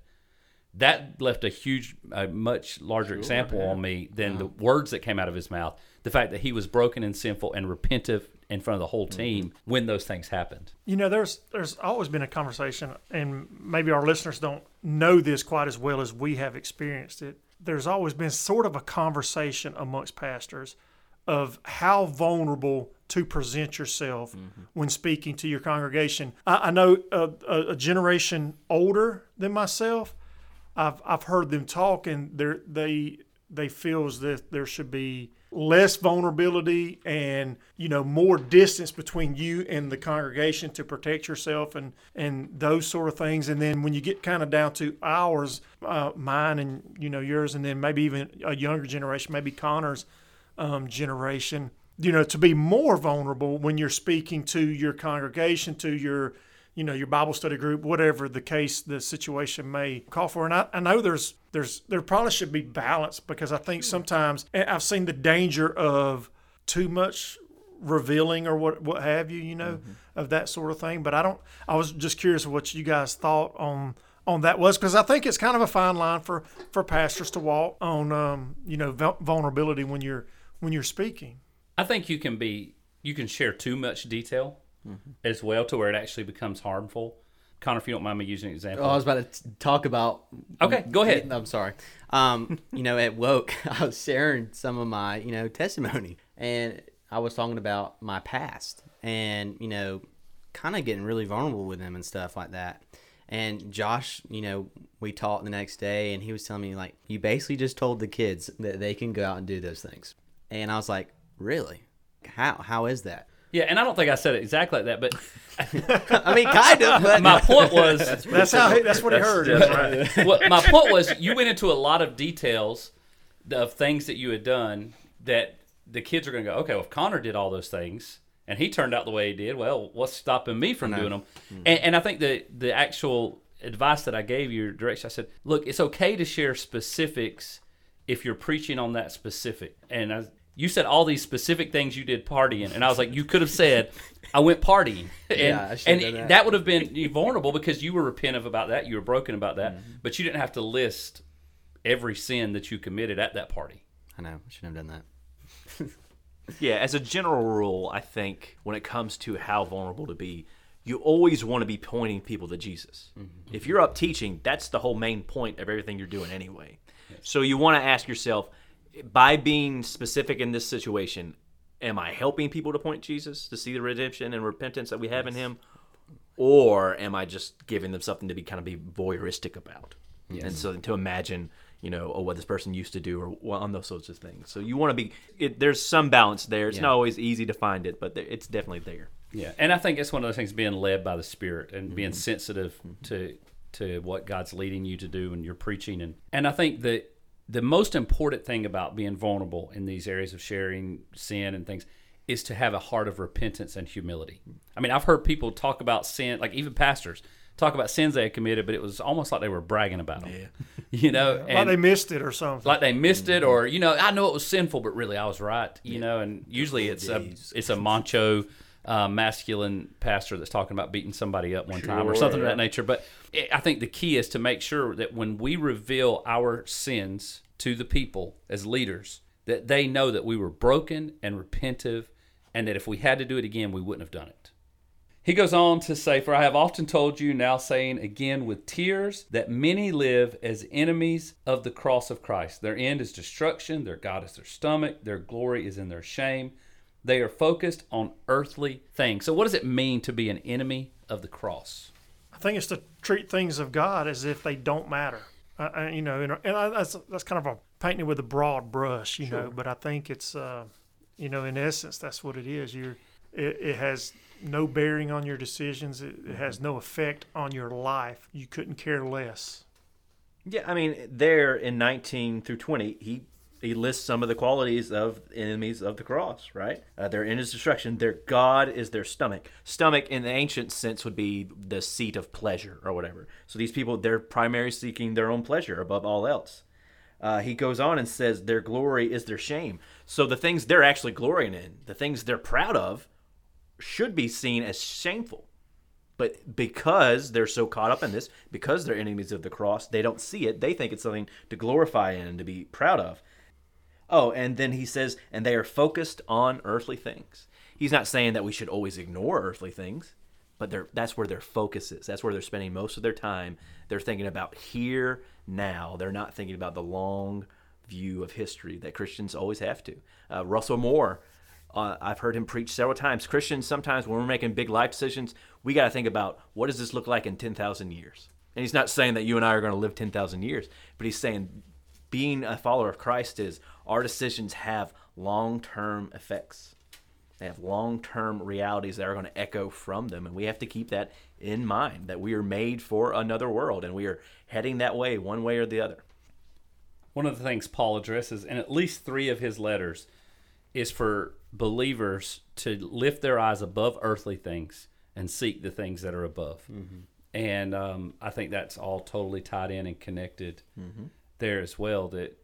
That left a huge, a much larger example on me than the words that came out of his mouth. The fact that he was broken and sinful and repentive in front of the whole mm-hmm. team when those things happened. You know, there's there's always been a conversation, and maybe our listeners don't know this quite as well as we have experienced it. There's always been sort of a conversation amongst pastors of how vulnerable to present yourself mm-hmm. when speaking to your congregation. I, I know a, a, a generation older than myself. I've I've heard them talk, and they they they feels that there should be less vulnerability and you know more distance between you and the congregation to protect yourself and and those sort of things. And then when you get kind of down to ours uh, mine and you know yours and then maybe even a younger generation maybe connor's um, generation you know to be more vulnerable when you're speaking to your congregation to your you know your bible study group whatever the case the situation may call for. And i, I know there's there's there probably should be balance because i think sometimes i've seen the danger of too much revealing or what what have you you know of that sort of thing. But i don't i was just curious what you guys thought on on that was because i think it's kind of a fine line for for pastors to walk on um you know vulnerability when you're when you're speaking. I think you can be you can share too much detail as well to where it actually becomes harmful. Connor, if you don't mind me using an example. Oh, I was about to talk about. Okay, go ahead. I'm sorry. Um, you know, at woke, I was sharing some of my, you know, testimony, and I was talking about my past, and you know, kind of getting really vulnerable with them and stuff like that. And Josh, you know, we talked the next day and he was telling me like you basically just told the kids that they can go out and do those things. And I was like, "Really? How how is that?" Yeah, and I don't think I said it exactly like that, but I mean, kind of, but my point was That's how. He, that's what he heard. right. well, my point was you went into a lot of details of things that you had done that the kids are going to go, okay, well, if Connor did all those things and he turned out the way he did, well, what's stopping me from doing them? Hmm. And, and I think the the actual advice that I gave you, direction, I said, look, it's okay to share specifics if you're preaching on that specific. And I, you said all these specific things you did partying, and I was like, you could have said, I went partying, and, Yeah, I should've and done that. that would have been vulnerable because you were repentant about that, you were broken about that, Mm-hmm. but you didn't have to list every sin that you committed at that party. I know, I shouldn't have done that. Yeah, as a general rule, I think when it comes to how vulnerable to be, you always want to be pointing people to Jesus. If you're up teaching, that's the whole main point of everything you're doing anyway. So you want to ask yourself, by being specific in this situation, am I helping people to point Jesus to see the redemption and repentance that we have in Him, or am I just giving them something to be kind of be voyeuristic about? And so to imagine, you know, oh, what this person used to do, or well, on those sorts of things. So you want to be. It, there's some balance there. It's Yeah. not always easy to find it, but it's definitely there. Yeah, and I think it's one of those things being led by the Spirit and being Mm-hmm. sensitive to to what God's leading you to do when you're preaching, and and I think that the most important thing about being vulnerable in these areas of sharing sin and things is to have a heart of repentance and humility. I mean, I've heard people talk about sin, like even pastors talk about sins they had committed, but it was almost like they were bragging about them. Yeah. You know, Like and they missed it or something. like they missed it Mm-hmm. or you know i know it was sinful but really i was right you know and usually it's a it's a macho uh, masculine pastor that's talking about beating somebody up one time or Sure, something of that nature but it, i think the key is to make sure that when we reveal our sins to the people as leaders that they know that we were broken and repentive and that if we had to do it again we wouldn't have done it he goes on to say, For I have often told you, now saying again with tears, that many live as enemies of the cross of Christ. Their end is destruction, their God is their stomach, their glory is in their shame. They are focused on earthly things. So, what does it mean to be an enemy of the cross? I think it's to treat things of God as if they don't matter. Uh, uh, you know, and, and I, that's that's kind of a painting with a broad brush, you know. But I think it's, uh, you know, in essence, that's what it is. You're, it, it has no bearing on your decisions. It, it has no effect on your life. You couldn't care less. Yeah, I mean, there in 19 through 20, he he lists some of the qualities of enemies of the cross, right? Uh, they're in his destruction. Their God is their stomach. Stomach, in the ancient sense, would be the seat of pleasure or whatever. So these people, they're primarily seeking their own pleasure above all else. Uh, he goes on and says their glory is their shame. So the things they're actually glorying in, the things they're proud of, should be seen as shameful. But because they're so caught up in this, because they're enemies of the cross, they don't see it. They think it's something to glorify in and to be proud of. Oh, and then he says, and they are focused on earthly things. He's not saying that we should always ignore earthly things, but that's where their focus is. That's where they're spending most of their time. They're thinking about here, now. They're not thinking about the long view of history that Christians always have to. Uh, Russell Moore, uh, I've heard him preach several times. Christians, sometimes when we're making big life decisions, we got to think about what does this look like in 10,000 years? And he's not saying that you and I are going to live 10,000 years, but he's saying being a follower of Christ is our decisions have long term effects. They have long term realities that are going to echo from them. And we have to keep that in mind that we are made for another world and we are heading that way, one way or the other. One of the things Paul addresses in at least three of his letters is for believers to lift their eyes above earthly things and seek the things that are above. And um, I think that's all totally tied in and connected there as well. That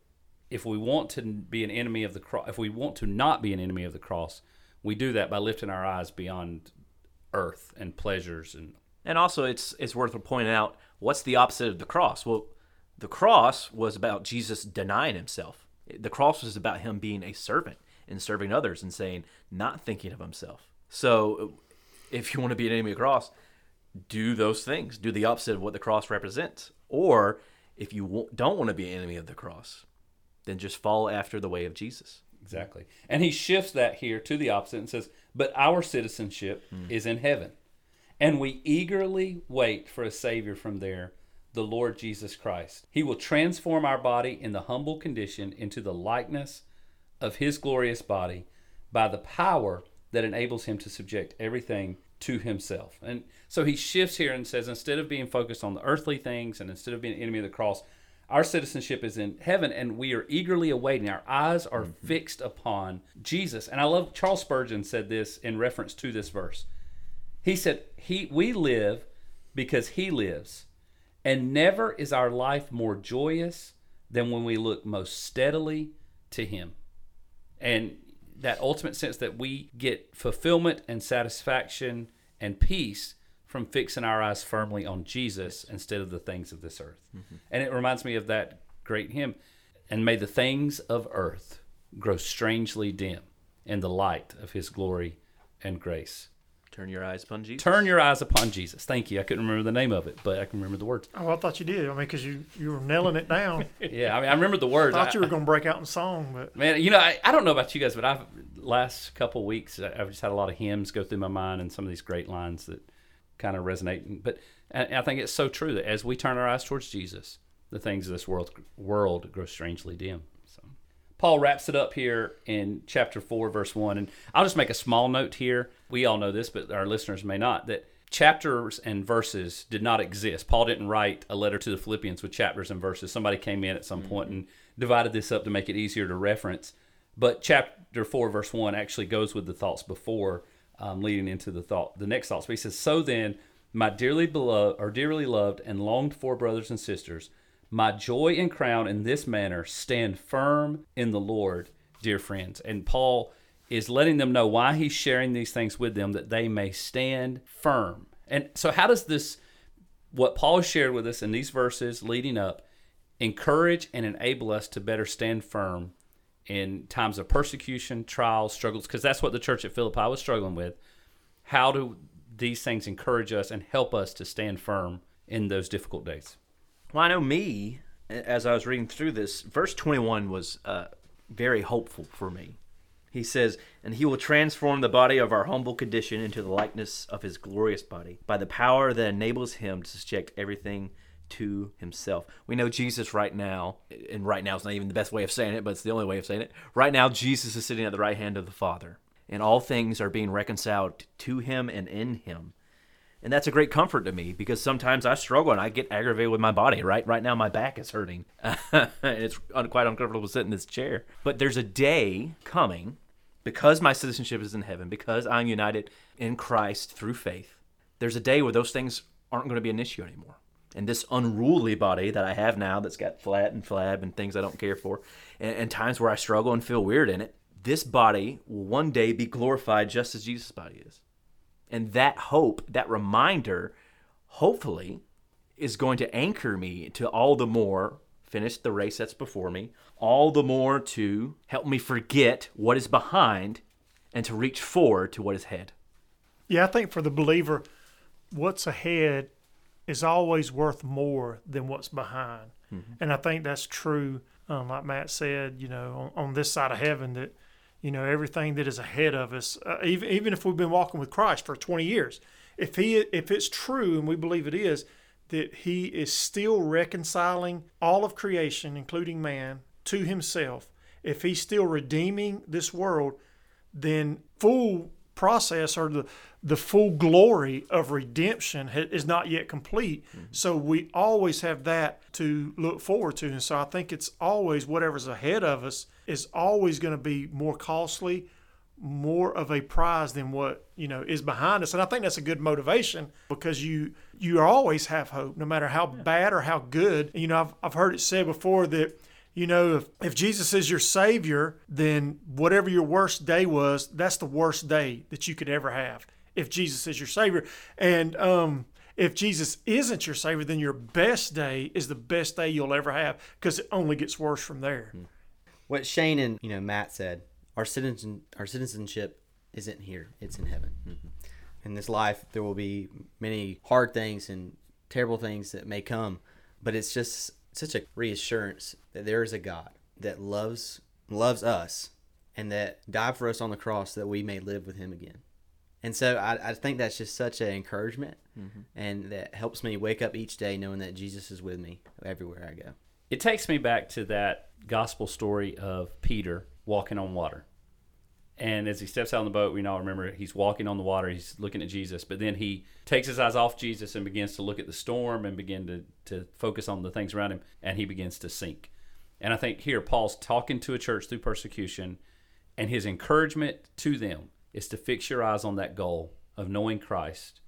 if we want to be an enemy of the cross, if we want to not be an enemy of the cross, we do that by lifting our eyes beyond earth and pleasures and And also, it's it's worth pointing out what's the opposite of the cross. Well, the cross was about Jesus denying himself. The cross was about him being a servant and serving others and saying, not thinking of himself. So, if you want to be an enemy of the cross, do those things. Do the opposite of what the cross represents. Or if you w- don't want to be an enemy of the cross, then just follow after the way of Jesus. Exactly. And he shifts that here to the opposite and says, But our citizenship hmm. is in heaven. And we eagerly wait for a Savior from there, the Lord Jesus Christ. He will transform our body in the humble condition into the likeness of His glorious body by the power that enables Him to subject everything to Himself. And so He shifts here and says, instead of being focused on the earthly things and instead of being an enemy of the cross, our citizenship is in heaven and we are eagerly awaiting. Our eyes are mm-hmm. fixed upon Jesus. And I love Charles Spurgeon said this in reference to this verse. He said, "He we live because he lives, and never is our life more joyous than when we look most steadily to him." And that ultimate sense that we get fulfillment and satisfaction and peace from fixing our eyes firmly on Jesus instead of the things of this earth. Mm-hmm. And it reminds me of that great hymn, and may the things of earth grow strangely dim in the light of his glory and grace. Turn your eyes upon Jesus. Turn your eyes upon Jesus. Thank you. I couldn't remember the name of it, but I can remember the words. Oh, I thought you did. I mean, because you, you were nailing it down. yeah, I mean, I remember the words. I thought you were going to break out in song, but man, you know, I, I don't know about you guys, but I've last couple weeks I've just had a lot of hymns go through my mind and some of these great lines that kind of resonate. But I think it's so true that as we turn our eyes towards Jesus, the things of this world world grow strangely dim. So Paul wraps it up here in chapter four, verse one, and I'll just make a small note here. We all know this, but our listeners may not that chapters and verses did not exist. Paul didn't write a letter to the Philippians with chapters and verses. Somebody came in at some point mm-hmm. and divided this up to make it easier to reference. But chapter 4, verse 1 actually goes with the thoughts before um, leading into the thought, the next thoughts. But he says, "So then, my dearly beloved, or dearly loved and longed for brothers and sisters, my joy and crown in this manner, stand firm in the Lord, dear friends." And Paul is letting them know why he's sharing these things with them that they may stand firm. And so, how does this, what Paul shared with us in these verses leading up, encourage and enable us to better stand firm in times of persecution, trials, struggles, because that's what the church at Philippi was struggling with. How do these things encourage us and help us to stand firm in those difficult days? Well, I know me, as I was reading through this, verse 21 was uh, very hopeful for me. He says, And he will transform the body of our humble condition into the likeness of his glorious body by the power that enables him to subject everything to himself. We know Jesus right now, and right now is not even the best way of saying it, but it's the only way of saying it. Right now, Jesus is sitting at the right hand of the Father, and all things are being reconciled to him and in him. And that's a great comfort to me because sometimes I struggle and I get aggravated with my body, right? Right now, my back is hurting. and it's quite uncomfortable to sit in this chair. But there's a day coming because my citizenship is in heaven, because I'm united in Christ through faith. There's a day where those things aren't going to be an issue anymore and this unruly body that I have now that's got flat and flab and things I don't care for, and, and, times where I struggle and feel weird in it, this body will one day be glorified just as Jesus' body is. And that hope, that reminder, hopefully, is going to anchor me to all the more finish the race that's before me, all the more to help me forget what is behind and to reach forward to what is ahead. Yeah, I think for the believer, what's ahead is always worth more than what's behind. Mm-hmm. And I think that's true. Um, like Matt said, you know, on, on, this side of heaven, that you know everything that is ahead of us, uh, even even if we've been walking with Christ for 20 years, if he if it's true and we believe it is, that he is still reconciling all of creation, including man, to himself. If he's still redeeming this world, then full process or the the full glory of redemption is not yet complete. Mm-hmm. So we always have that to look forward to. And so I think it's always whatever's ahead of us is always going to be more costly, more of a prize than what you know is behind us. And I think that's a good motivation because you you always have hope, no matter how bad or how good. You know, I've I've heard it said before that you know, if, if Jesus is your Savior, then whatever your worst day was, that's the worst day that you could ever have if Jesus is your Savior. And um, if Jesus isn't your Savior, then your best day is the best day you'll ever have because it only gets worse from there. Hmm. What Shane and you know Matt said, our citizen our citizenship isn't here; it's in heaven. Mm-hmm. In this life, there will be many hard things and terrible things that may come, but it's just such a reassurance that there is a God that loves loves us and that died for us on the cross that we may live with him again. And so I, I think that's just such an encouragement, mm-hmm. and that helps me wake up each day knowing that Jesus is with me everywhere I go. It takes me back to that gospel story of Peter walking on water. And as he steps out on the boat, we now remember he's walking on the water, he's looking at Jesus, but then he takes his eyes off Jesus and begins to look at the storm and begin to, to focus on the things around him, and he begins to sink. And I think here Paul's talking to a church through persecution, and his encouragement to them is to fix your eyes on that goal of knowing Christ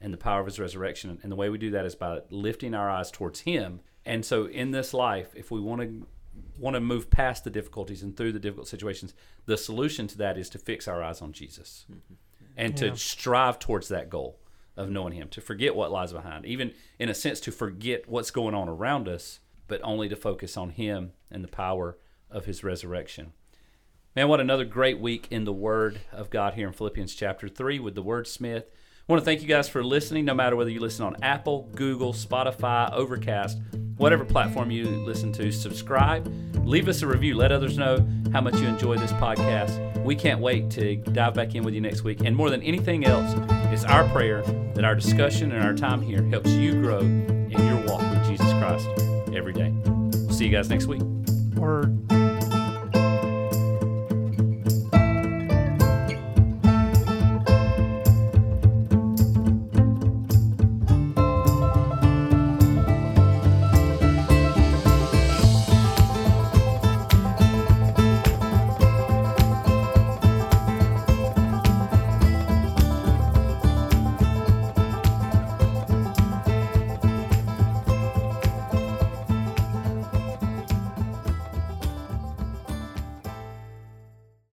and the power of his resurrection. And the way we do that is by lifting our eyes towards him. And so in this life, if we want to want to move past the difficulties and through the difficult situations, the solution to that is to fix our eyes on Jesus mm-hmm. and to strive towards that goal of knowing him, to forget what lies behind, even in a sense to forget what's going on around us, but only to focus on him and the power of his resurrection. Man, what another great week in the Word of God here in Philippians chapter 3 with the Wordsmith. Want to thank you guys for listening, no matter whether you listen on Apple, Google, Spotify, Overcast, whatever platform you listen to. Subscribe, leave us a review, let others know how much you enjoy this podcast. We can't wait to dive back in with you next week. And more than anything else, it's our prayer that our discussion and our time here helps you grow in your walk with Jesus Christ every day. We'll see you guys next week. Word.